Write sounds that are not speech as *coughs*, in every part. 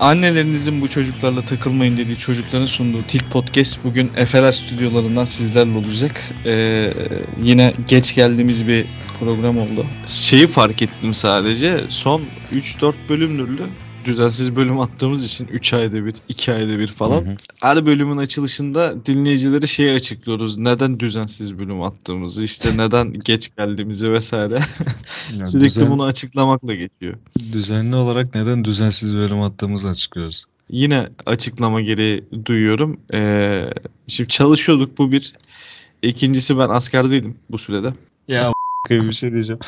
Annelerinizin bu çocuklarla takılmayın dediği çocukların sunduğu Tilk Podcast bugün Efeler stüdyolarından sizlerle olacak. Ee, yine geç geldiğimiz bir program oldu. Şeyi fark ettim sadece son 3-4 bölümdür düzensiz bölüm attığımız için 3 ayda bir, 2 ayda bir falan. Hı hı. Her bölümün açılışında dinleyicilere şeyi açıklıyoruz. Neden düzensiz bölüm attığımızı, işte neden *laughs* geç geldiğimizi vesaire. Yani *laughs* Sürekli düzen- bunu açıklamakla geçiyor. düzenli olarak neden düzensiz bölüm attığımızı açıklıyoruz. Yine açıklama gereği duyuyorum. Ee, şimdi çalışıyorduk bu bir. İkincisi ben askerdeydim bu sürede. Ya bir şey diyeceğim.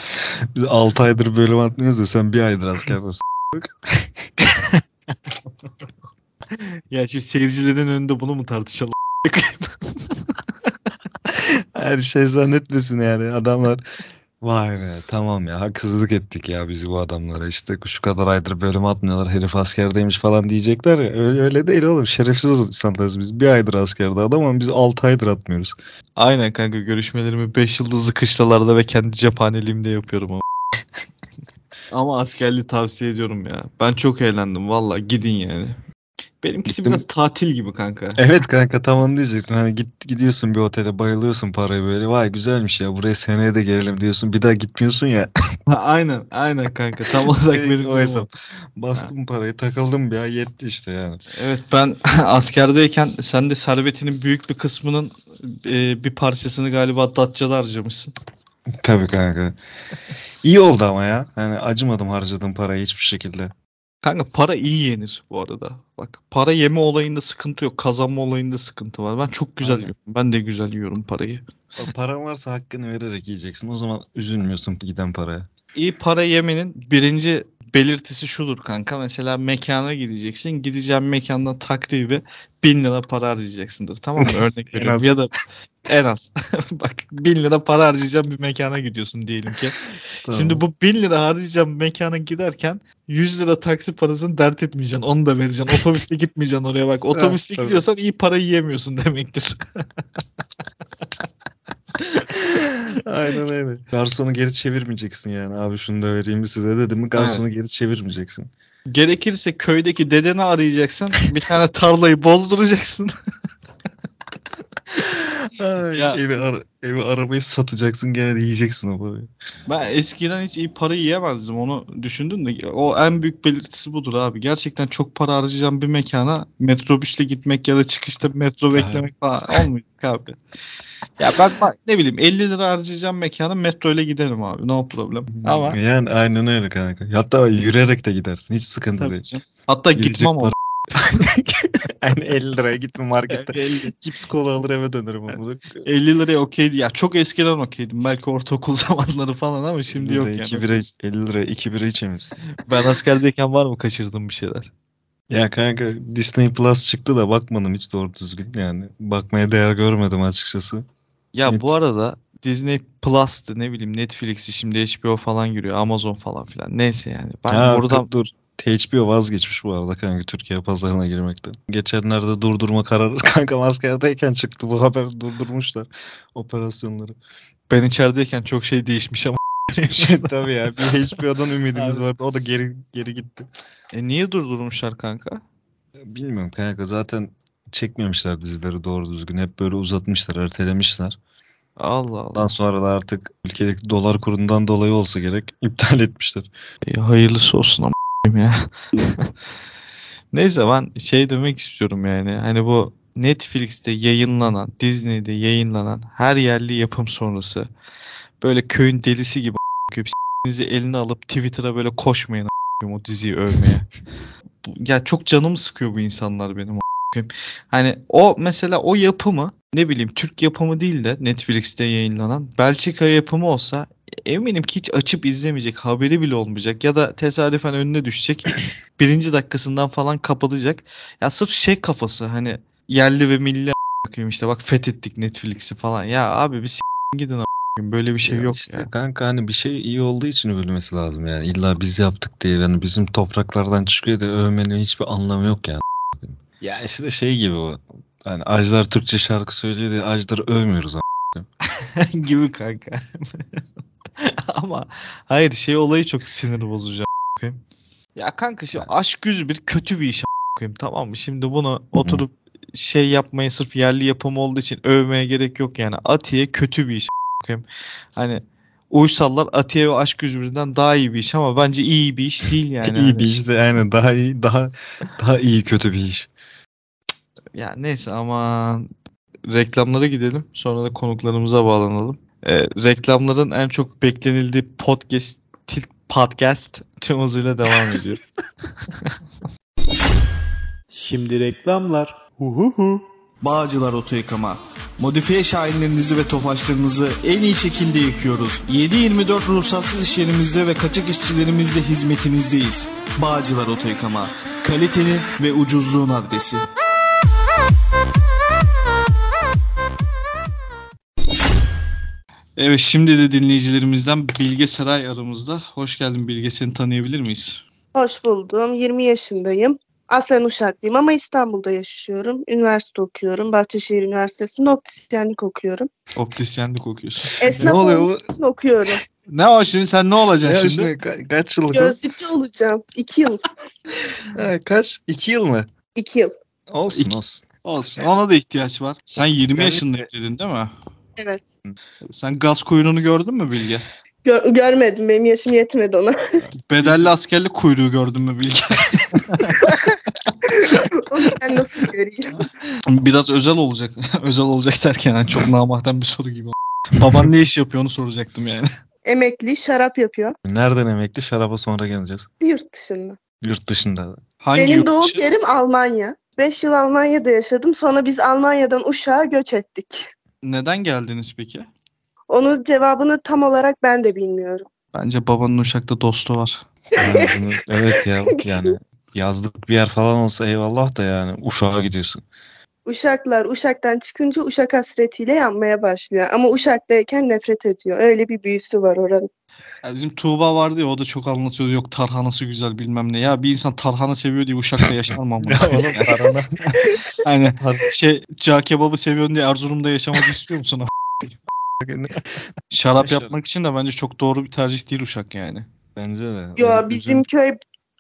Biz 6 aydır bölüm atmıyoruz da sen bir aydır askerdesin. *laughs* Ya şimdi seyircilerin önünde bunu mu tartışalım? *laughs* Her şey zannetmesin yani adamlar. Vay be tamam ya haksızlık ettik ya biz bu adamlara işte şu kadar aydır bölüm atmıyorlar herif askerdeymiş falan diyecekler ya öyle, öyle değil oğlum şerefsiz insanlarız biz bir aydır askerde adam ama biz 6 aydır atmıyoruz. Aynen kanka görüşmelerimi 5 yıldızlı kışlalarda ve kendi cephaneliğimde yapıyorum ama. *laughs* ama askerliği tavsiye ediyorum ya. Ben çok eğlendim valla gidin yani. Benimkisi Gittim. biraz tatil gibi kanka. Evet kanka tam onu diyecektim. Hani git gidiyorsun bir otele bayılıyorsun parayı böyle. Vay güzelmiş ya buraya seneye de gelelim diyorsun. Bir daha gitmiyorsun ya. *laughs* Ha, aynen aynen kanka tam *laughs* olarak benim o hesap. Bastım parayı takıldım ya yetti işte yani. Evet ben *laughs* askerdeyken sen de servetinin büyük bir kısmının e, bir parçasını galiba Datça'da harcamışsın. *laughs* Tabii kanka. İyi oldu ama ya. Hani acımadım harcadığım parayı hiçbir şekilde. Kanka para iyi yenir bu arada. Bak para yeme olayında sıkıntı yok. Kazanma olayında sıkıntı var. Ben çok güzel Aynen. yiyorum. Ben de güzel yiyorum parayı. Paran varsa hakkını vererek yiyeceksin. O zaman üzülmüyorsun giden paraya. İyi para yemenin birinci belirtisi şudur kanka. Mesela mekana gideceksin. Gideceğin mekandan takribi 1000 lira para harcayacaksındır. Tamam mı? *laughs* Örnek veriyorum. Ya da en az. *laughs* Bak 1000 lira para harcayacağım bir mekana gidiyorsun diyelim ki. Şimdi bu 1000 lira harcayacağım mekana giderken 100 lira taksi parasını dert etmeyeceksin. Onu da vereceksin. Otobüste gitmeyeceksin oraya bak. *laughs* Otobüste tabii. gidiyorsan iyi para yiyemiyorsun demektir. *laughs* Aynen öyle. Garsonu geri çevirmeyeceksin yani. Abi şunu da vereyim size dedim mi garsonu geri çevirmeyeceksin. Gerekirse köydeki dedeni arayacaksın. Bir tane tarlayı bozduracaksın. *laughs* Ay, Ya- evi, ara- evi arabayı satacaksın gene de yiyeceksin o parayı. Ben eskiden hiç iyi para yiyemezdim. Onu düşündüm de o en büyük belirtisi budur abi. Gerçekten çok para harcayacağım bir mekana metrobüsle gitmek ya da çıkışta metro beklemek falan olmayacak abi. Ya ben bak ne bileyim 50 lira harcayacağım mekana metro ile giderim abi. No problem. Ama Yani aynen öyle kanka. Hatta yürüyerek de gidersin. Hiç sıkıntı tabii değil. canım. Hatta Gidecek gitmem para-. *laughs* Yani 50 liraya gitme markette. 50, Cips kola alır eve dönerim. onu. *laughs* 50 liraya okeydi. Ya çok eskiden okeydim. Belki ortaokul *laughs* zamanları falan ama şimdi yok yani. 2 bira, 50 liraya 2 bira içemiyorsun. Ben askerdeyken var mı kaçırdığım bir şeyler? Ya kanka Disney Plus çıktı da bakmadım hiç doğru düzgün. Yani bakmaya değer görmedim açıkçası. Ya Evet. bu arada Disney Plus'tı ne bileyim Netflix'i şimdi HBO falan giriyor. Amazon falan filan. Neyse yani. Ben Ha, buradan dur. HBO vazgeçmiş bu arada kanka Türkiye pazarına girmekten. Geçenlerde durdurma kararı *laughs* kanka askerdeyken çıktı bu haber durdurmuşlar operasyonları. ben içerideyken çok şey değişmiş ama. *laughs* Tabii ya bir HBO'dan ümidimiz Abi. vardı o da geri geri gitti. e niye durdurmuşlar kanka? Bilmiyorum kanka zaten çekmemişler dizileri doğru düzgün. Hep böyle uzatmışlar, ertelemişler. Allah Allah. Ondan sonra da artık ülkedeki dolar kurundan dolayı olsa gerek iptal etmişler. E, hayırlısı olsun ama *laughs* ya. *laughs* Neyse ben şey demek istiyorum yani. Hani bu Netflix'te yayınlanan, Disney'de yayınlanan her yerli yapım sonrası böyle köyün delisi gibi *laughs* s***nizi eline alıp Twitter'a böyle koşmayın o diziyi övmeye. Ya çok canımı sıkıyor bu insanlar benim. Hani o mesela o yapımı ne bileyim Türk yapımı değil de Netflix'te yayınlanan Belçika yapımı olsa eminim ki hiç açıp izlemeyecek haberi bile olmayacak ya da tesadüfen önüne düşecek *coughs* birinci dakikasından falan kapatacak ya sırf şey kafası hani yerli ve milli a**ayım işte bak fethettik Netflix'i falan ya abi bir s*** gidin böyle bir şey Ya yok işte ya. kanka hani bir şey iyi olduğu için övülmesi lazım yani. İlla biz yaptık diye yani bizim topraklardan çıkıyor da övmenin hiçbir anlamı yok yani. Ya işte şey gibi o. Hani Ajdar Türkçe şarkı söylüyor diye Ajdar'ı övmüyoruz *laughs* gibi kanka. *laughs* *laughs* Ama hayır şey olayı çok sinir bozucu a**ayım. Ya kanka şu aşk yüz bir kötü bir iş koyayım tamam mı? Şimdi bunu oturup şey yapmaya sırf yerli yapım olduğu için övmeye gerek yok yani. Atiye kötü bir iş koyayım. Hani Uysallar Atiye ve Aşk 101'den daha iyi bir iş ama bence iyi bir iş değil *laughs* yani. iyi Hani- bir iş de yani daha iyi daha daha iyi kötü bir iş. Ya neyse ama reklamlara gidelim. Sonra da konuklarımıza bağlanalım. Ee, reklamların en çok beklenildiği podcast podcast tüm hızıyla devam ediyor. *laughs* Şimdi reklamlar. Huhuhu. Bağcılar Oto Yıkama. Modifiye şahinlerinizi ve tofaşlarınızı en iyi şekilde yıkıyoruz. 7-24 ruhsatsız iş yerimizde ve kaçak işçilerimizle hizmetinizdeyiz. Bağcılar Oto Yıkama. Kalitenin ve ucuzluğun adresi. Evet şimdi de dinleyicilerimizden Bilge Saray aramızda. Hoş geldin Bilge seni tanıyabilir miyiz? Hoş buldum. 20 yaşındayım. Aslen Uşaklıyım ama İstanbul'da yaşıyorum. Üniversite okuyorum. Bahçeşehir Üniversitesi'nde optisyenlik okuyorum. Optisyenlik okuyorsun. Esnaf oluyor bu? okuyorum. *laughs* Ne o şimdi sen ne olacaksın Ya şimdi? şimdi ka- kaç yıl bu? Gözlükçü olacağım. 2 yıl. *laughs* Ha, kaç? İki yıl mı? 2 yıl. Olsun İki- olsun. Olsun ona da ihtiyaç var. Sen 20 Ben- yaşındaydın değil mi? Evet. Sen gaz kuyruğunu gördün mü Bilge? Gö- görmedim. Benim yaşım yetmedi ona. *laughs* Bedelli askerlik kuyruğu gördün mü Bilge? *laughs* Onu ben nasıl göreyim? Biraz özel olacak. *laughs* özel olacak derken yani çok namahrem bir soru gibi. Baban ne iş yapıyor onu soracaktım yani. Emekli şarap yapıyor. Nereden emekli? Şaraba sonra geleceğiz. Yurt dışında. Yurt dışında. Hangi Benim yurt doğum dışı? yerim Almanya. 5 yıl Almanya'da yaşadım. Sonra biz Almanya'dan Uşak'a göç ettik. Neden geldiniz peki? Onun cevabını tam olarak ben de bilmiyorum. Bence babanın Uşak'ta dostu var. Yani bunu- evet ya yani yazlık bir yer falan olsa eyvallah da yani Uşak'a gidiyorsun. Uşaklar Uşak'tan çıkınca Uşak hasretiyle yanmaya başlıyor. Ama Uşak'tayken nefret ediyor. Öyle bir büyüsü var oranın. Ya bizim Tuğba vardı ya o da çok anlatıyordu. Yok tarhanası güzel bilmem ne. Ya bir insan tarhana seviyor diye Uşak'ta yaşar mı amına *laughs* Ya oğlum parana. *laughs* Hani şey cağ kebabı seviyorsun diye Erzurum'da yaşamak istiyor musun? *laughs* Şarap yapmak için de bence çok doğru bir tercih değil Uşak yani. Bence de. Öyle bizim köy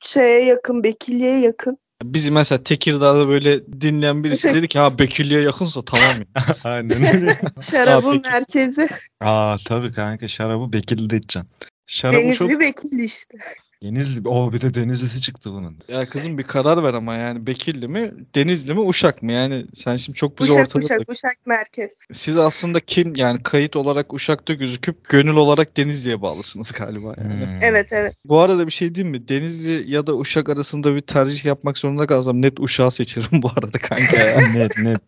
şeye yakın, Bekirli'ye yakın. Bizi mesela Tekirdağ'da böyle dinleyen birisi *laughs* dedi ki ha Bekirli'ye yakınsa tamam ya. *laughs* Aynen öyle. *laughs* Şarabın peki. merkezi Aa tabii kanka şarabı Bekirli'de içeceksin. Şarabı Denizli çok Bekirli işte. Denizli. Oo bir de Denizli'si çıktı bunun. Ya kızım bir karar ver ama yani Bekirli mi, Denizli mi, Uşak mı? Yani sen şimdi çok bizi Uşak ortada Uşak bırak- Uşak merkez. Siz aslında kim yani kayıt olarak Uşak'ta gözüküp gönül olarak Denizli'ye bağlısınız galiba yani. Hmm. Evet evet. Bu arada bir şey diyeyim mi? Denizli ya da Uşak arasında bir tercih yapmak zorunda kalsam net Uşak'ı seçerim bu arada kanka ya. *laughs* net net.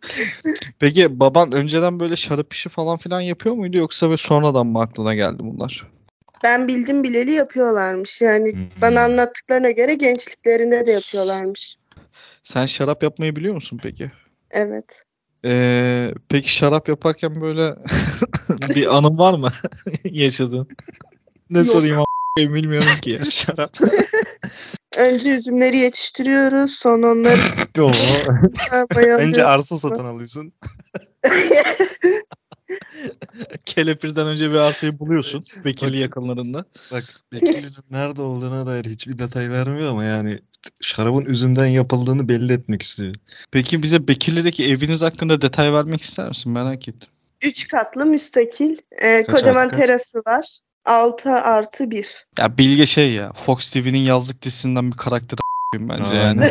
Peki baban önceden böyle şarap işi falan filan yapıyor muydu yoksa ve sonradan mı aklına geldi bunlar? Ben bildim bileli yapıyorlarmış. Yani Hmm. bana anlattıklarına göre gençliklerinde de yapıyorlarmış. Sen şarap yapmayı biliyor musun peki? Evet. Ee, peki şarap yaparken böyle *laughs* bir anın var mı *laughs* yaşadığın? Ne Yok. sorayım a**ayım bilmiyorum ki ya *laughs* şarap. Önce üzümleri yetiştiriyoruz. Sonra onları. Önce arsa satın alıyorsun. *laughs* Kelepirden önce bir arsayı buluyorsun Bekirli yakınlarında. Bak Bekirli'nin *laughs* nerede olduğuna dair hiçbir detay vermiyor ama yani şarabın üzümden yapıldığını belli etmek istiyor. Peki bize Bekirli'deki eviniz hakkında detay vermek ister misin? Merak ettim. Üç katlı müstakil. Kaç kocaman artı terası var. 6 artı 1. Ya Bilge şey ya Fox TV'nin yazlık dizisinden bir karakter bence yani. *laughs*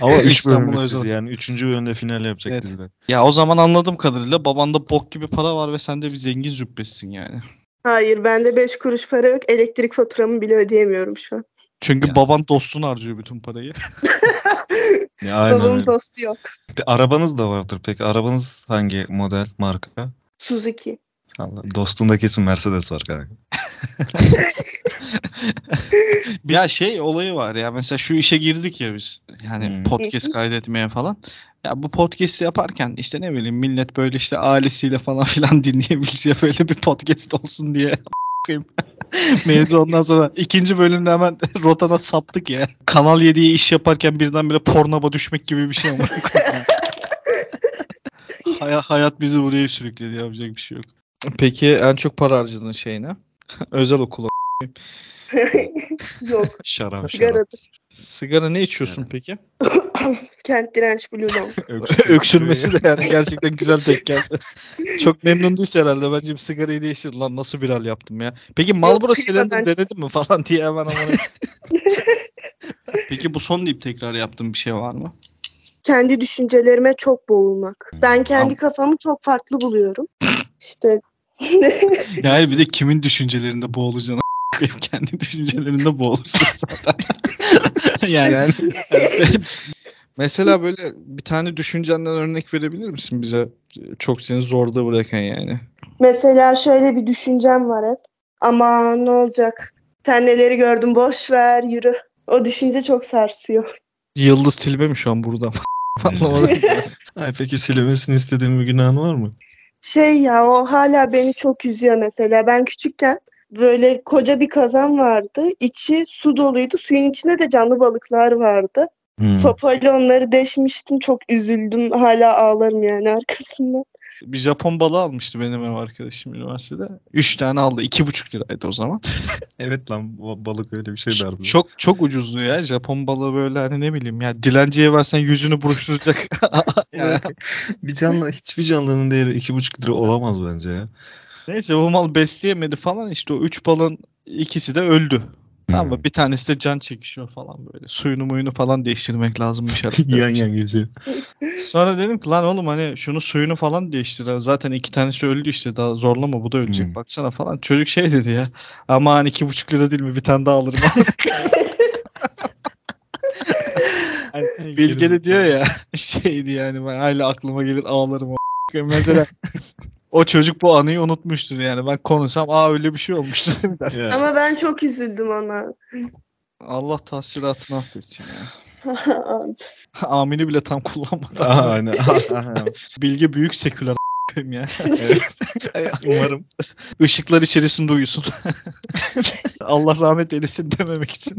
Ama 3 İstanbul dizi yani 3. bölümde final yapacak Evet. dizide. Ya o zaman anladığım kadarıyla babanda bok gibi para var ve sen de bir zengin züppesisin yani. Hayır bende 5 kuruş para yok. Elektrik faturamı bile ödeyemiyorum şu an. Çünkü Ya. baban dostunu harcıyor bütün parayı. *laughs* *laughs* Ya aynen Babamın öyle. dostu yok. Bir arabanız da vardır peki. Arabanız hangi model, marka? Suzuki. Allah, dostunda kesin Mercedes var kanka. *laughs* ya şey olayı var ya mesela şu işe girdik ya biz. Yani Hmm. podcast kaydetmeye falan. Ya bu podcast'i yaparken işte ne bileyim millet böyle işte ailesiyle falan *laughs* filan dinleyebileceği böyle bir podcast olsun diye. *laughs* Mevzu ondan sonra ikinci bölümde hemen rotana saptık ya. Kanal 7'ye iş yaparken birdenbire pornaba düşmek gibi bir şey ama. hayat, hayat bizi buraya sürükledi yapacak bir şey yok. Peki en çok para harcadığın şey ne? *laughs* Özel okul *laughs* Yok *laughs* Şarap şarap. sigaradır. Sigara ne içiyorsun peki? Kent direnç Blue Long. Öksürmesi de yani gerçekten güzel tek geldi. Çok memnun değilse herhalde. Bence bir sigarayı değiştir. Lan nasıl viral yaptım ya. Peki Marlboro klimadan- Cylinder denedin mi falan diye hemen ama. Peki bu son deyip tekrar yaptığın bir şey var mı? Kendi düşüncelerime çok boğulmak. Ben kendi kafamı çok farklı buluyorum. İşte *laughs* Yani bir de kimin düşüncelerinde boğulacaksın kendi düşüncelerinde boğulursun *laughs* zaten. yani, *laughs* mesela böyle bir tane düşüncenden örnek verebilir misin bize? Çok seni zorda bırakan yani. Mesela şöyle bir düşüncem var hep. Ama ne olacak? Sen neleri gördün boş ver yürü. O düşünce çok sarsıyor. Yıldız Tilbe mi şu an burada? Anlamadım. Ay peki silinmesini istediğin bir günahın var mı? Şey ya o hala beni çok üzüyor mesela. Ben küçükken böyle koca bir kazan vardı. İçi su doluydu. Suyun içinde de canlı balıklar vardı. Hmm. Sopayla onları deşmiştim. Çok üzüldüm. Hala ağlarım yani arkasından. Bir Japon balığı almıştı benim ev arkadaşım üniversitede. Üç tane aldı. iki buçuk liraydı o zaman. *laughs* Evet lan balık öyle bir şey derdi. Çok çok ucuzdu ya. Japon balığı böyle hani ne bileyim ya dilenciye versen yüzünü buruşturacak. *laughs* *laughs* yani, bir canlı hiçbir canlının değeri iki buçuk lira olamaz bence ya. neyse bu mal besleyemedi falan işte o üç balın ikisi de öldü. Tamam mı? Bir tanesi de can çekişiyor falan böyle. Suyunu muyunu falan değiştirmek lazımmış artık. *laughs* yan yan geziyor. Sonra dedim ki lan oğlum hani şunu suyunu falan değiştir. Zaten iki tanesi öldü işte daha zorlama bu da ölecek Hmm. baksana falan. Çocuk şey dedi ya ama hani iki buçuk lira değil mi bir tane daha alırım. *laughs* Hani Bilge de diyor ya *laughs* şeydi yani ben hala aklıma gelir ağlarım. o Mesela o çocuk bu anıyı unutmuştur yani ben konuşsam aa öyle bir şey olmuştu *laughs* değil mi der. Ya. Ama ben çok üzüldüm ona. Allah tahsilatını affetsin ya. *laughs* Amini bile tam kullanmadı. *laughs* Aynen. Bilge büyük seküler ya. Umarım. Işıklar içerisinde uyusun. Allah rahmet eylesin dememek için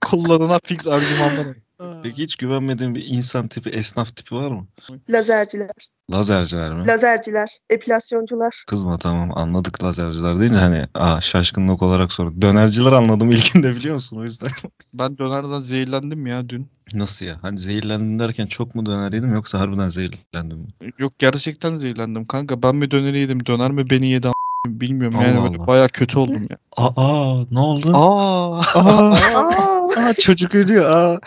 kullanılan fix argümanlar. Peki hiç güvenmediğin bir insan tipi, esnaf tipi var mı? Lazerciler. Lazerciler mi? Lazerciler. Epilasyoncular. Kızma tamam anladık lazerciler deyince hani aa, şaşkınlık olarak sordum. Dönerciler anladım ilkinde biliyor musun o yüzden. *laughs* Ben dönerden zehirlendim ya dün. Nasıl ya? Hani zehirlendim derken çok mu döner yedim yoksa harbiden zehirlendim mi? Yok gerçekten zehirlendim kanka. Ben mi döneri yedim, döner mi beni yedi bilmiyorum yani Allah böyle Allah. baya kötü oldum ya. Aa ne oldu? Aa, Aa, Aa, *laughs* aa, çocuk ölüyor aa.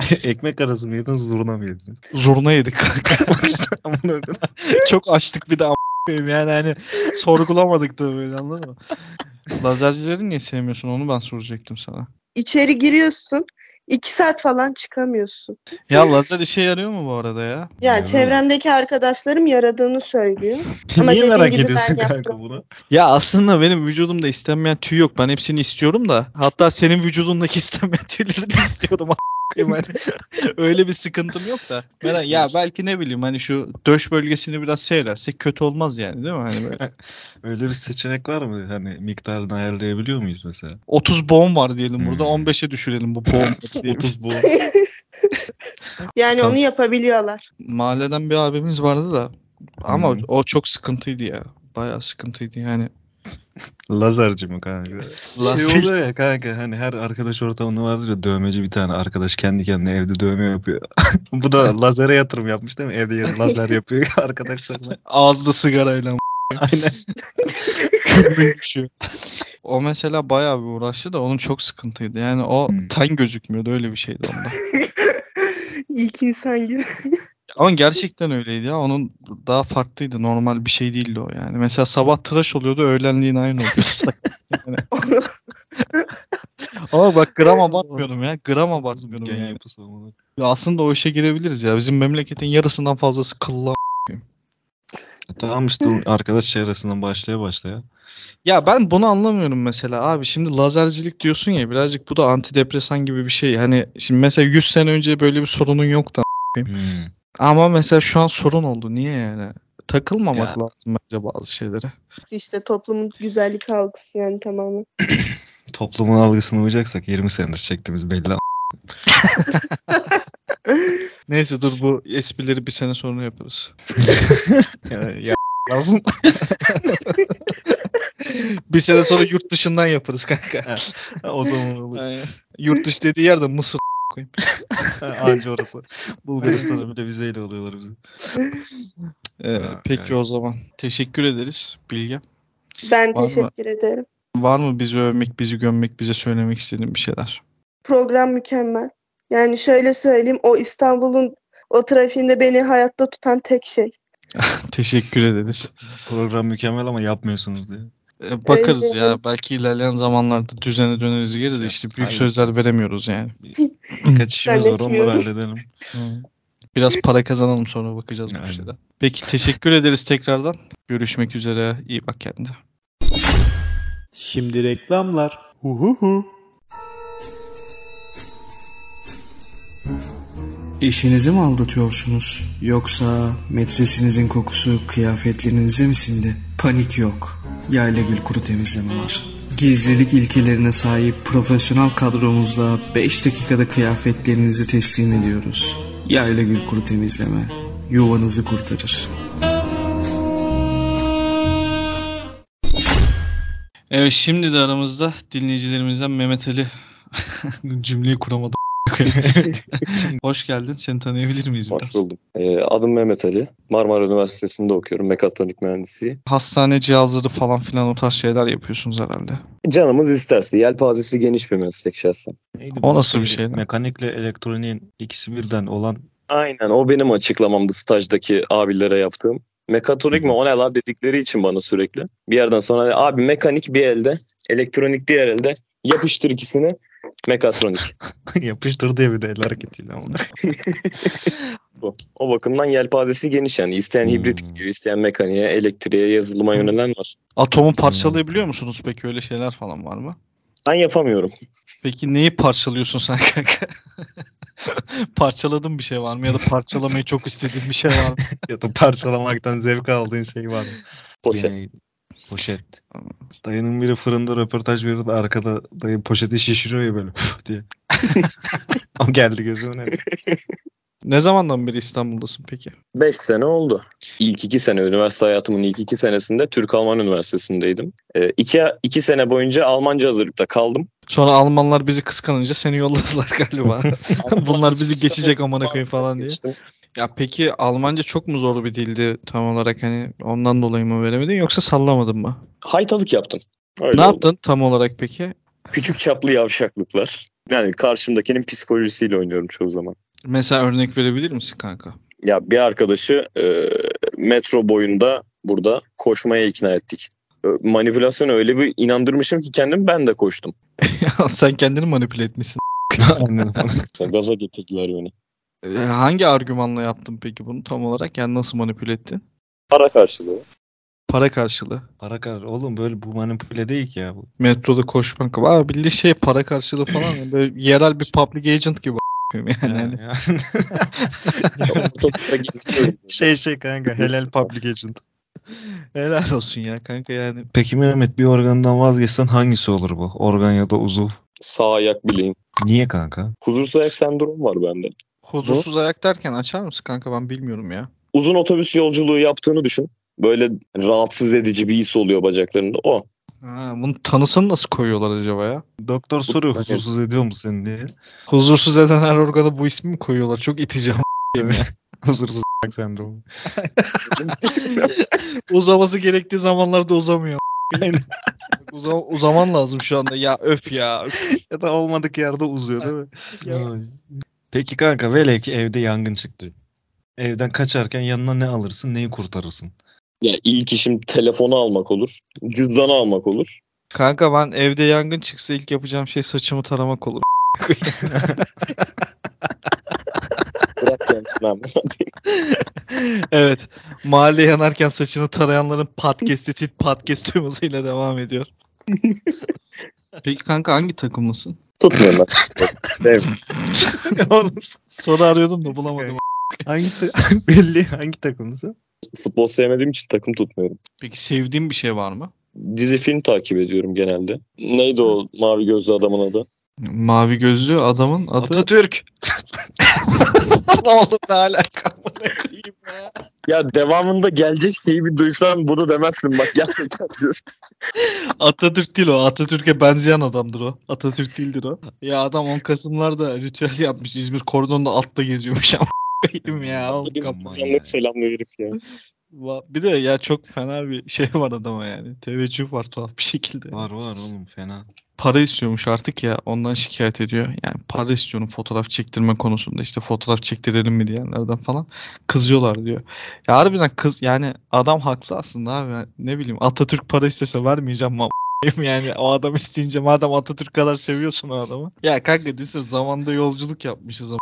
*laughs* Ekmek arası mı yediniz zurna mı yediniz? zurna yedik kanka. *laughs* Çok açtık bir de a**ayım yani hani sorgulamadık da böyle anladın mı? Lazercileri niye sevmiyorsun onu ben soracaktım sana. içeri giriyorsun. İki saat falan çıkamıyorsun. Ya lazer işe yarıyor mu bu arada ya? Yani Evet. çevremdeki arkadaşlarım yaradığını söylüyor. *laughs* Ama Niye merak ediyorsun kanka yaptım. bunu? Ya aslında benim vücudumda istenmeyen tüy yok. Ben hepsini istiyorum da. Hatta senin vücudundaki *laughs* istenmeyen tüyleri de istiyorum. A**ayım hani. *laughs* Öyle bir sıkıntım yok da. Merak, ya belki ne bileyim hani şu döş bölgesini biraz seyrelsek kötü olmaz yani değil mi? Hani böyle *laughs* Öyle bir seçenek var mı? Hani miktarını ayarlayabiliyor muyuz mesela? 30 boğum var diyelim burada. Hmm. 15'e düşürelim bu *laughs* diyelim. 30 bu. Yani onu yapabiliyorlar. Mahalleden bir abimiz vardı da. Ama Hmm. o çok sıkıntıydı ya. Bayağı sıkıntıydı yani. Lazerci mi kanka? Lazer- Şey oluyor ya kanka hani her arkadaş ortamında vardır ya dövmeci bir tane arkadaş kendi kendine evde dövme yapıyor. *laughs* Bu da *laughs* lazere yatırım yapmış değil mi? Evde ya- lazer *laughs* yapıyor arkadaşlarına. Ağızda sigarayla Aynen. O mesela bayağı bir uğraştı da onun çok sıkıntıydı. Yani o Hmm. ten gözükmüyordu öyle bir şeydi onda. İlk insan gibi. Ama gerçekten öyleydi ya. Onun daha farklıydı. Normal bir şey değildi o yani. Mesela sabah tıraş oluyordu, öğlenliğin aynı oluyordu. *laughs* yani. Ama bak gram abartmıyorum ya. Gram abartmıyorum Gen yani. yapısı ama. Ya aslında o işe girebiliriz ya. Bizim memleketin yarısından fazlası kıllı. Tamam işte o arkadaş çevresinden başlaya başlaya. Ya ben bunu anlamıyorum mesela abi. Şimdi lazercilik diyorsun ya birazcık bu da antidepresan gibi bir şey. Hani şimdi mesela 100 sene önce böyle bir sorunun yoktu. Hmm. Ama mesela şu an sorun oldu. Niye yani? Takılmamak Ya. lazım bence bazı şeylere. İşte toplumun güzellik algısı yani tamamen. *clears throat* Toplumun algısına uyacaksak 20 senedir çektiğimiz belli. *laughs* Neyse dur bu esprileri bir sene sonra yaparız. *laughs* yani ya lazım. *laughs* Bir sene sonra yurt dışından yaparız kanka. o zaman olur. Aynen. Yurt dışı dediği yerde Mısır koyayım. *laughs* Anca orası. *laughs* Bulgaristan'a bile vizeyle alıyorlar bizi. *laughs* Ee, Ha, peki yani. o zaman. Teşekkür ederiz Bilge. Ben Var mı? teşekkür ederim. Var mı bizi övmek, bizi gömmek, bize söylemek istediğin bir şeyler? Program mükemmel. Yani şöyle söyleyeyim o İstanbul'un o trafiğinde beni hayatta tutan tek şey. Teşekkür ederiz. Program mükemmel ama yapmıyorsunuz diye. Ee, bakarız Öyle. ya. Belki ilerleyen zamanlarda düzene döneriz geri de işte büyük Hayır. sözler veremiyoruz yani. Kaç işimiz var onları Zannetmiyorum. halledelim. Biraz para kazanalım sonra bakacağız bu Aynen. işlere. Peki teşekkür ederiz tekrardan. Görüşmek üzere. İyi bak kendine. Şimdi reklamlar. Huhuhu. Eşinizi mi aldatıyorsunuz? Yoksa metresinizin kokusu kıyafetlerinize mi sindi? Panik yok. Yayla Gül Kuru Temizleme var. Gizlilik ilkelerine sahip profesyonel kadromuzla 5 dakikada kıyafetlerinizi teslim ediyoruz. Yayla Gül Kuru Temizleme. Yuvanızı kurtarır. Evet şimdi de aramızda dinleyicilerimizden Mehmet Ali *laughs* cümleyi kuramadım. *laughs* Hoş geldin. Seni tanıyabilir miyiz biraz? Hoş buldum. Ee, adım Mehmet Ali. Marmara Üniversitesi'nde okuyorum. Mekatronik mühendisliği. Hastane cihazları falan filan o tarz şeyler yapıyorsunuz herhalde. Canımız isterse. Yelpazesi geniş bir meslek şahsen. Neydi O bu nasıl bir şey? Mekanikle elektroniğin ikisi birden olan Aynen o benim açıklamamdı stajdaki abilere yaptığım. Mekatronik mi o ne la dedikleri için bana sürekli. Bir yerden sonra abi mekanik bir elde, elektronik diğer elde. Yapıştır ikisini. Mekatronik. *laughs* yapıştır diye bir de el hareketiyle ama. Bu. O bakımdan yelpazesi geniş yani. İsteyen hibrit Hmm. gidiyor, isteyen mekaniğe, elektriğe, yazılıma yönelen var. Atomu parçalayabiliyor musunuz peki öyle şeyler falan var mı? Ben yapamıyorum. Peki neyi parçalıyorsun sen kanka? *laughs* Parçaladığın bir şey var mı ya da parçalamayı çok istediğin bir şey var mı? *laughs* ya da parçalamaktan zevk aldığın şey var mı? Poşet. Yani poşet. Dayının biri fırında röportaj verirdi arkada dayı poşeti şişiriyor ya böyle diye. *laughs* o geldi gözümün önüne. Ne zamandan beri İstanbul'dasın peki? 5 sene oldu. İlk iki sene üniversite hayatımın ilk iki senesinde Türk-Alman Üniversitesi'ndeydim. Ee, iki, iki sene boyunca Almanca hazırlıkta kaldım. Sonra Almanlar bizi kıskanınca seni yolladılar galiba. *laughs* Bunlar bizi geçecek *laughs* amına koyayım falan diye. Geçtim. Ya peki Almanca çok mu zor bir dildi tam olarak hani ondan dolayı mı veremedin yoksa sallamadın mı? Haytalık yaptım. Öyle ne oldu. yaptın tam olarak peki? Küçük çaplı yavşaklıklar. Yani karşımdakinin psikolojisiyle oynuyorum çoğu zaman. Mesela örnek verebilir misin kanka? Ya bir arkadaşı e, metro boyunda burada koşmaya ikna ettik. E, Manipülasyona öyle bir inandırmışım ki kendim ben de koştum. *laughs* Sen kendini manipüle etmişsin. Gaza getirdiler beni. Ee, Hangi argümanla yaptın peki bunu tam olarak? Yani nasıl manipüle ettin? Para karşılığı. Para karşılığı. Para kar. Oğlum böyle bu manipüle değil ki ya. Bu. Metroda koşmak. Aa bildiğin şey para karşılığı falan. Böyle yerel bir public agent gibi yani. Yani, yani. *laughs* *laughs* Şey şey kanka helal public agent. Helal olsun ya kanka yani. Peki Mehmet bir organdan vazgeçsen hangisi olur bu? Organ ya da uzuv. Sağ ayak bileğim. Niye kanka? Huzursuz ayak sendromu var bende. Huzursuz ayak derken açar mısın kanka ben bilmiyorum ya. uzun otobüs yolculuğu yaptığını düşün. Böyle rahatsız edici bir his oluyor bacaklarında. O. Ha, bunun tanısını nasıl koyuyorlar acaba ya? Doktor soruyor huzursuz ediyor mu seni diye. Huzursuz eden her organa bu ismi mi koyuyorlar? Çok itici ya. *laughs* Huzursuz sendromu. *laughs* Uzaması gerektiği zamanlarda uzamıyor. *laughs* Uza- uzaman lazım şu anda. Ya öf ya. ya da olmadık yerde uzuyor değil mi? Peki kanka velev ki evde yangın çıktı. Evden kaçarken yanına ne alırsın, neyi kurtarırsın? Ya ilk işim telefonu almak olur. Cüzdanı almak olur. Kanka ben evde yangın çıksa ilk yapacağım şey saçımı taramak olur. Bırak kendisini abi. *laughs* evet. Mahalle yanarken saçını tarayanların podcast'i tit podcast duymasıyla devam ediyor. Peki kanka hangi takımlısın? Tutmuyorum ben. Dev. *laughs* Oğlum Soru arıyordum da bulamadım. *laughs* hangi ta- *laughs* belli hangi takımısın? Futbol sevmediğim için takım tutmuyorum. Peki sevdiğin bir şey var mı? Dizi film takip ediyorum genelde. Neydi o mavi gözlü adamın adı? Mavi gözlü adamın adı... Atatürk. Oğlum ne alaka? Ya. Ya devamında gelecek şeyi bir duysan bunu demezsin bak gerçekten. Atatürk değil o. Atatürk'e benzeyen adamdır o. Atatürk değildir o. Ya adam 10 Kasım'larda ritüel yapmış. İzmir kordonda atla geziyormuş *laughs* ama ya. oğlum insanlık selamlı herif ya. Bir de ya çok fena bir şey *laughs* var adama yani. Teveccüh var tuhaf bir şekilde. Var var oğlum fena. Para istiyormuş artık ya ondan şikayet ediyor. Yani para istiyorum fotoğraf çektirme konusunda işte fotoğraf çektirelim mi diyenlerden falan kızıyorlar diyor. Ya harbiden kız yani adam haklı aslında abi. Yani ne bileyim Atatürk para istese vermeyeceğim ma *laughs* yani o adam isteyince madem Atatürk kadar seviyorsun o adamı. Ya kanka düşünsene zamanda yolculuk yapmışız ama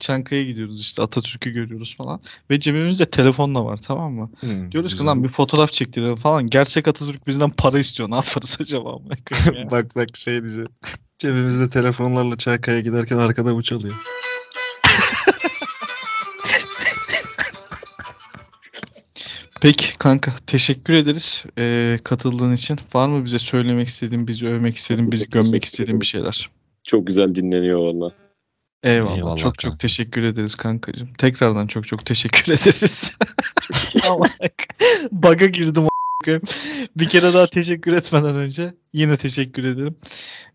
Çankaya gidiyoruz işte Atatürk'ü görüyoruz falan. Ve cebimizde telefon da var tamam mı? Hı, Diyoruz ki güzel. lan bir fotoğraf çektirelim falan. Gerçek Atatürk bizden para istiyor. Ne yaparız acaba? *laughs* *laughs* bak bak şey diyeceğim. Cebimizde telefonlarla Çaykaya giderken arkada bu çalıyor. *laughs* Peki kanka teşekkür ederiz ee, katıldığın için. Var mı bize söylemek istediğin, bizi övmek istediğin, bizi gömmek istediğin bir şeyler? Çok güzel dinleniyor valla. Eyvallah. Eyvallah çok kanka. çok teşekkür ederiz kankacığım. Tekrardan çok çok teşekkür *laughs* ederiz. *laughs* Bug'a girdim koyayım. Bir kere daha teşekkür etmeden önce yine teşekkür ederim.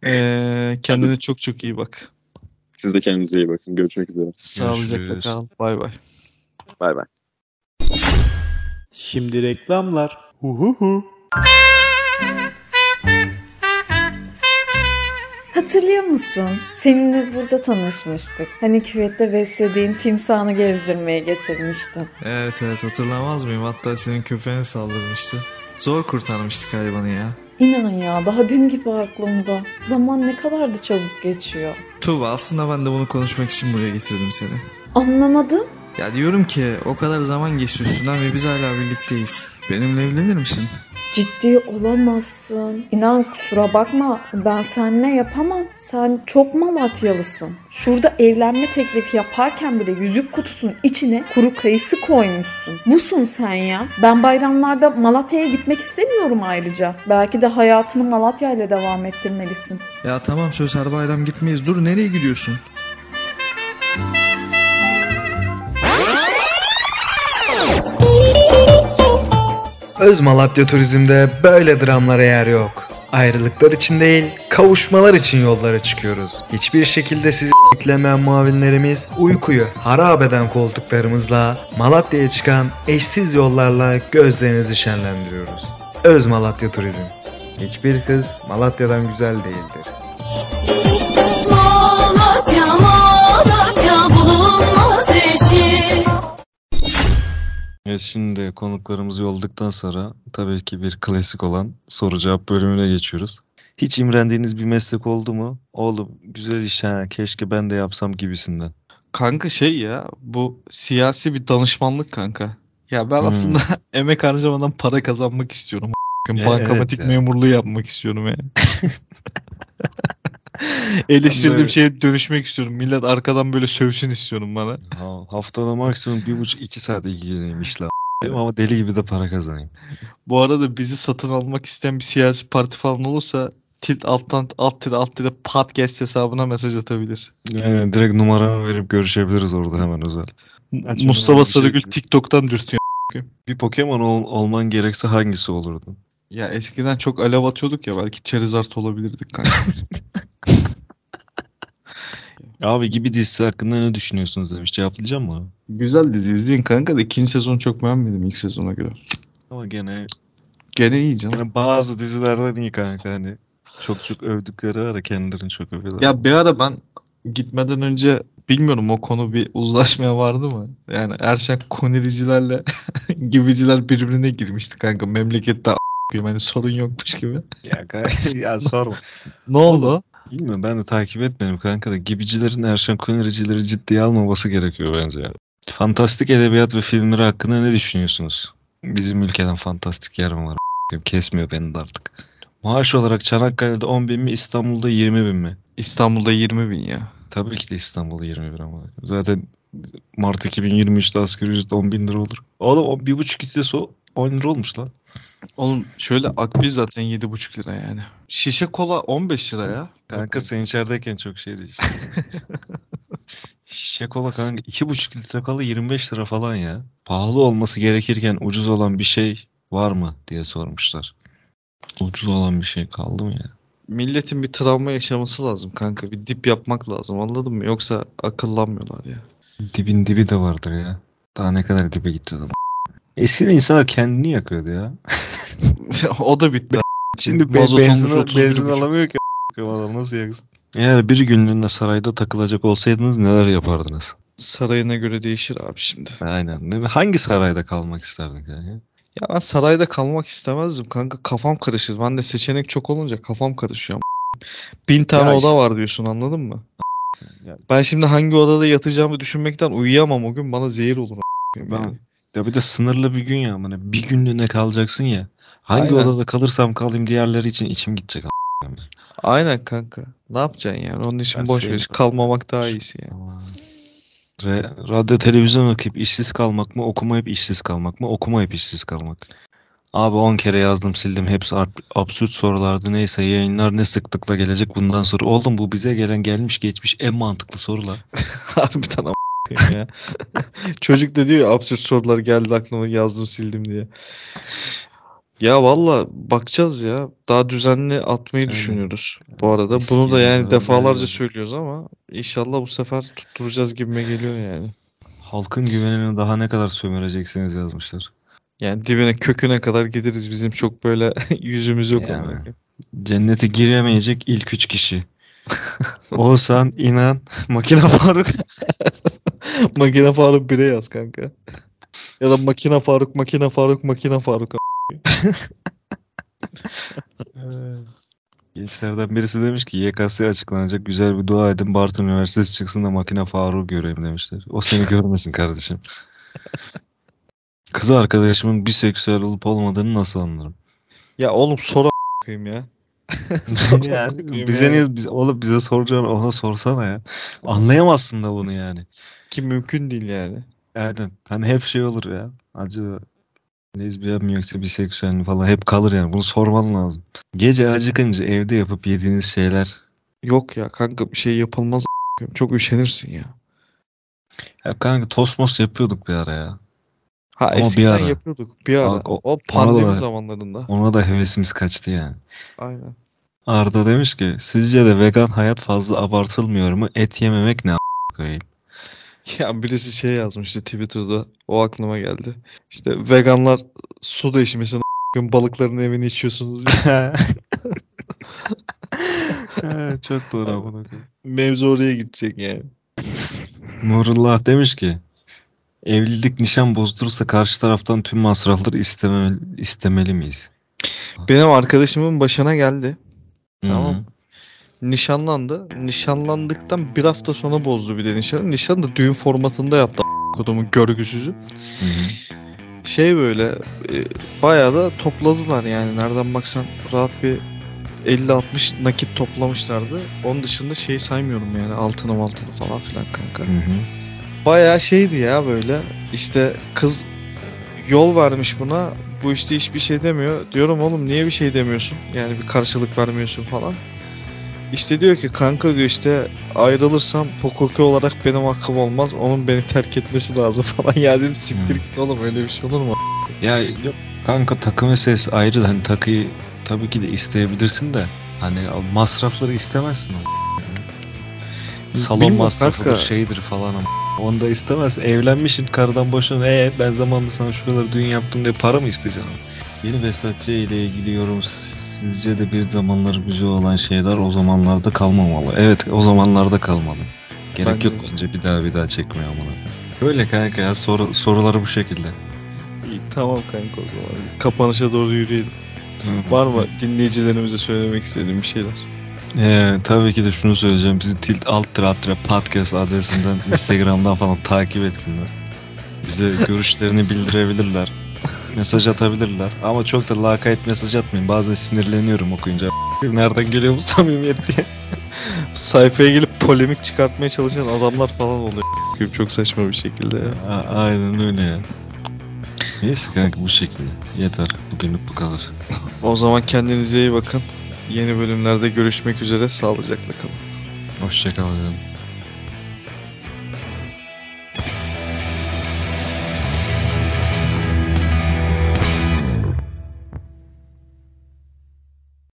Ee, kendine çok çok iyi bak. Siz de kendinize iyi bakın. Görüşmek üzere. Sağlıcakla kal. Bay bay. Bay bay. Şimdi reklamlar. Huhuhu. *laughs* Hatırlıyor musun? Seninle burada tanışmıştık. Hani küvette beslediğin timsahını gezdirmeye getirmiştin. Evet evet hatırlamaz mıyım? Hatta senin köpeğine saldırmıştı. Zor kurtarmıştık hayvanı ya. İnan ya daha dün gibi aklımda. Zaman ne kadar da çabuk geçiyor. Tuğba aslında ben de bunu konuşmak için buraya getirdim seni. Anlamadım. Ya diyorum ki o kadar zaman geçti üstünden ve biz hala birlikteyiz. Benimle evlenir misin? Ciddi olamazsın. İnan kusura bakma ben seninle yapamam. Sen çok Malatyalısın. Şurada evlenme teklifi yaparken bile yüzük kutusunun içine kuru kayısı koymuşsun. Busun sen ya. Ben bayramlarda Malatya'ya gitmek istemiyorum ayrıca. Belki de hayatını Malatya ile devam ettirmelisin. Ya tamam söz her bayram gitmeyiz. Dur nereye gidiyorsun? Öz Malatya Turizm'de böyle dramlara yer yok. Ayrılıklar için değil, kavuşmalar için yollara çıkıyoruz. Hiçbir şekilde sizi beklemeyen muavinlerimiz uykuyu harap eden koltuklarımızla Malatya'ya çıkan eşsiz yollarla gözlerinizi şenlendiriyoruz. Öz Malatya Turizm. Hiçbir kız Malatya'dan güzel değildir. Malatya, Malatya bulunmaz eşi. Evet şimdi konuklarımızı yolladıktan sonra tabii ki bir klasik olan soru cevap bölümüne geçiyoruz. Hiç imrendiğiniz bir meslek oldu mu? Oğlum güzel iş ha keşke ben de yapsam gibisinden. Kanka şey ya bu siyasi bir danışmanlık kanka. Ya ben Hmm. aslında *laughs* emek harcamadan para kazanmak istiyorum. Bankamatik evet ya. memurluğu yapmak istiyorum yani. *laughs* *laughs* Eleştirdiğim Böyle- şeye dönüşmek istiyorum. Millet arkadan böyle sövsün istiyorum bana. Ha, haftada maksimum bir buçuk iki saat ilgileneyim işle. Ama deli gibi de para kazanayım. Bu arada bizi satın almak isteyen bir siyasi parti falan olursa tilt alttan alt tire alt tire podcast hesabına mesaj atabilir. Yani direkt numaramı verip görüşebiliriz orada hemen özel. Açmadan Mustafa şey Sarıgül gibi. TikTok'tan dürtüyor. Bir Pokemon ol- olman gerekse hangisi olurdun? Ya eskiden çok alev atıyorduk ya belki Charizard olabilirdik kanka. *laughs* Abi gibi dizisi hakkında ne düşünüyorsunuz demiş. Cevaplayacağım mı? Güzel dizi izleyin kanka da ikinci sezonu çok beğenmedim ilk sezona göre. Ama gene Gene iyi canım. yani bazı dizilerden iyi kanka hani. Çok çok övdükleri ara kendilerini çok övüyorlar. Ya bir ara ben gitmeden önce bilmiyorum o konu bir uzlaşmaya vardı mı? Yani Erşen Koniricilerle *laughs* gibiciler birbirine girmişti kanka. Memlekette a**ayım hani sorun yokmuş gibi. Ya, kanka, *laughs* ya sorma. Ne oldu? Bilmiyorum ben de takip etmedim kanka da gibicilerin Erşen Kuneri'cileri ciddiye almaması gerekiyor bence. Fantastik edebiyat ve filmleri hakkında ne düşünüyorsunuz? Bizim ülkeden fantastik yer mi var? Kesmiyor beni de artık. Maaş olarak Çanakkale'de 10 bin mi İstanbul'da 20 bin mi? İstanbul'da 20 bin ya. Tabii ki de İstanbul'da 21 ama. Zaten Mart 2023'te asgari ücret 10 bin lira olur. Oğlum bir buçuk litresi o 10 lira olmuş lan. Oğlum şöyle akbil zaten 7,5 lira yani. Şişe kola 15 lira ya. Kanka sen içerideyken çok şeydi işte. *laughs* şişe kola kanka 2,5 litre kola 25 lira falan ya. Pahalı olması gerekirken ucuz olan bir şey var mı diye sormuşlar. Ucuz olan bir şey kaldı mı ya? Milletin bir travma yaşaması lazım kanka. Bir dip yapmak lazım anladın mı? Yoksa akıllanmıyorlar ya. Dibin dibi de vardır ya. Daha ne kadar dibe gideceğiz ama. Eskiden insanlar kendini yakıyordu ya. *laughs* o da bitti. *laughs* Şimdi be- benzin, olmuş 31,5. benzin alamıyor ki. Adam nasıl yaksın? Eğer bir günlüğüne sarayda takılacak olsaydınız neler yapardınız? Sarayına göre değişir abi şimdi. Aynen. Ne- Hangi sarayda kalmak isterdin kanka? Ya ben sarayda kalmak istemezdim kanka. Kafam karışır. Ben de seçenek çok olunca kafam karışıyor. Bin tane Ya oda işte- var diyorsun anladın mı? Ya- Ben şimdi hangi odada yatacağımı düşünmekten uyuyamam o gün. Bana zehir olur. Ben- Yani. Ya bir de sınırlı bir gün ya. Hani bir günlüğüne kalacaksın ya. Hangi Aynen. odada kalırsam kalayım diğerleri için içim gidecek. Aynen kanka. Ne yapacaksın yani? Onun için Ben boş ver. sevmiyorum. Kalmamak daha iyisi yani. Re- radyo televizyon okuyup işsiz kalmak mı okumayıp işsiz kalmak mı okumayıp işsiz kalmak. Abi 10 kere yazdım sildim hepsi art- absürt sorulardı neyse yayınlar ne sıklıkla gelecek bundan sonra. Oğlum bu bize gelen gelmiş geçmiş en mantıklı sorular. *laughs* Harbiden ama ya. Çocuk da diyor ya absürt sorular geldi aklıma yazdım sildim diye. Ya valla bakacağız ya. Daha düzenli atmayı Aynen. düşünüyoruz bu arada. Eski Bunu da yani defalarca böyle. söylüyoruz ama inşallah bu sefer tutturacağız gibime geliyor yani. Halkın güvenini daha ne kadar sömüreceksiniz yazmışlar. Yani dibine köküne kadar gideriz. Bizim çok böyle *laughs* yüzümüz yok Yani. Cennete giremeyecek ilk üç kişi. Oğuzhan, İnan, Makine Faruk. *laughs* *laughs* Makine Faruk 1'e yaz kanka. Ya da Makine Faruk, Makine Faruk, Makine Faruk. *laughs* Gençlerden birisi demiş ki YKS açıklanacak güzel bir dua edin Bartın Üniversitesi çıksın da Makine Faruk göreyim demişler. O seni görmesin kardeşim. Kız arkadaşımın biseksüel olup olmadığını nasıl anlarım? Ya oğlum sor a**ayım ya. *laughs* yani bize niye biz oğlum bize soracağını ona sorsana ya. Anlayamazsın da bunu yani. Ki mümkün değil yani. Aynen. Hani hep şey olur ya. Acaba lezbiyen mi yoksa biseksüel mi falan hep kalır yani. Bunu sorman lazım. Gece acıkınca evde yapıp yediğiniz şeyler. Yok ya kanka bir şey yapılmaz. Çok üşenirsin ya. Ya kanka tosmos yapıyorduk bir ara ya. Ha Ama bir eskiden ara. yapıyorduk. Bir ara. Bak, o- o, ona pandemi da- zamanlarında. Ona da hevesimiz kaçtı yani. Aynen. Arda demiş ki sizce de vegan hayat fazla abartılmıyor mu? Et yememek ne a** koyayım? *laughs* Ya birisi şey yazmıştı Twitter'da. O aklıma geldi. İşte veganlar su da içmesin a**ayım, balıkların evini içiyorsunuz diye. *laughs* He, Çok doğru koyayım. Mevzu oraya gidecek yani. *laughs* Nurullah demiş ki evlilik nişan bozdurursa karşı taraftan tüm masrafları istemeli, istemeli miyiz? Benim arkadaşımın başına geldi. Tamam. Hı. Nişanlandı. Nişanlandıktan bir hafta sonra bozdu bir de nişanı. Nişanı da düğün formatında yaptı a** kodumun görgüsüzü. Hı hı. Şey böyle e, bayağı da topladılar yani nereden baksan rahat bir 50-60 nakit toplamışlardı. Onun dışında şey saymıyorum yani altını altını falan filan kanka. Hı hı. Bayağı şeydi ya böyle işte kız yol vermiş buna bu işte hiçbir şey demiyor. Diyorum oğlum niye bir şey demiyorsun? Yani bir karşılık vermiyorsun falan. İşte diyor ki kanka diyor işte ayrılırsam hukuki olarak benim hakkım olmaz. Onun beni terk etmesi lazım *laughs* falan. Ya dedim siktir Hı. git oğlum öyle bir şey olur mu? Ya yok kanka takı meselesi ayrı hani takıyı tabii ki de isteyebilirsin de hani masrafları istemezsin. Salon Bilmiyorum masrafıdır kanka. şeydir falan ama. Onu da istemez. Evlenmişsin karıdan boşuna. E ben zamanında sana şu kadar düğün yaptım diye para mı isteyeceksin? Yeni Vesatçı ile ilgili yorum sizce de bir zamanlar güzel olan şeyler o zamanlarda kalmamalı. Evet o zamanlarda kalmalı. Gerek Bence yok bence bir daha bir daha çekmeye amına. Öyle kanka ya soru, soruları bu şekilde. İyi, tamam kanka o zaman. Kapanışa doğru yürüyelim. Var mı dinleyicilerimize söylemek istediğim bir şeyler? Ee, tabii ki de şunu söyleyeceğim. Bizi Tilt Alt Tire Podcast adresinden *laughs* Instagram'dan falan takip etsinler. Bize görüşlerini bildirebilirler. Mesaj atabilirler. Ama çok da lakayt mesaj atmayın. Bazen sinirleniyorum okuyunca. Nereden geliyor bu *laughs* samimiyet diye. *laughs* Sayfaya gelip polemik çıkartmaya çalışan adamlar falan oluyor. Çok saçma bir şekilde ya. A- aynen öyle ya. Neyse kanka bu şekilde. Yeter. Bugünlük bu kadar. *laughs* O zaman kendinize iyi bakın. Yeni bölümlerde görüşmek üzere. Sağlıcakla kalın. Hoşçakalın.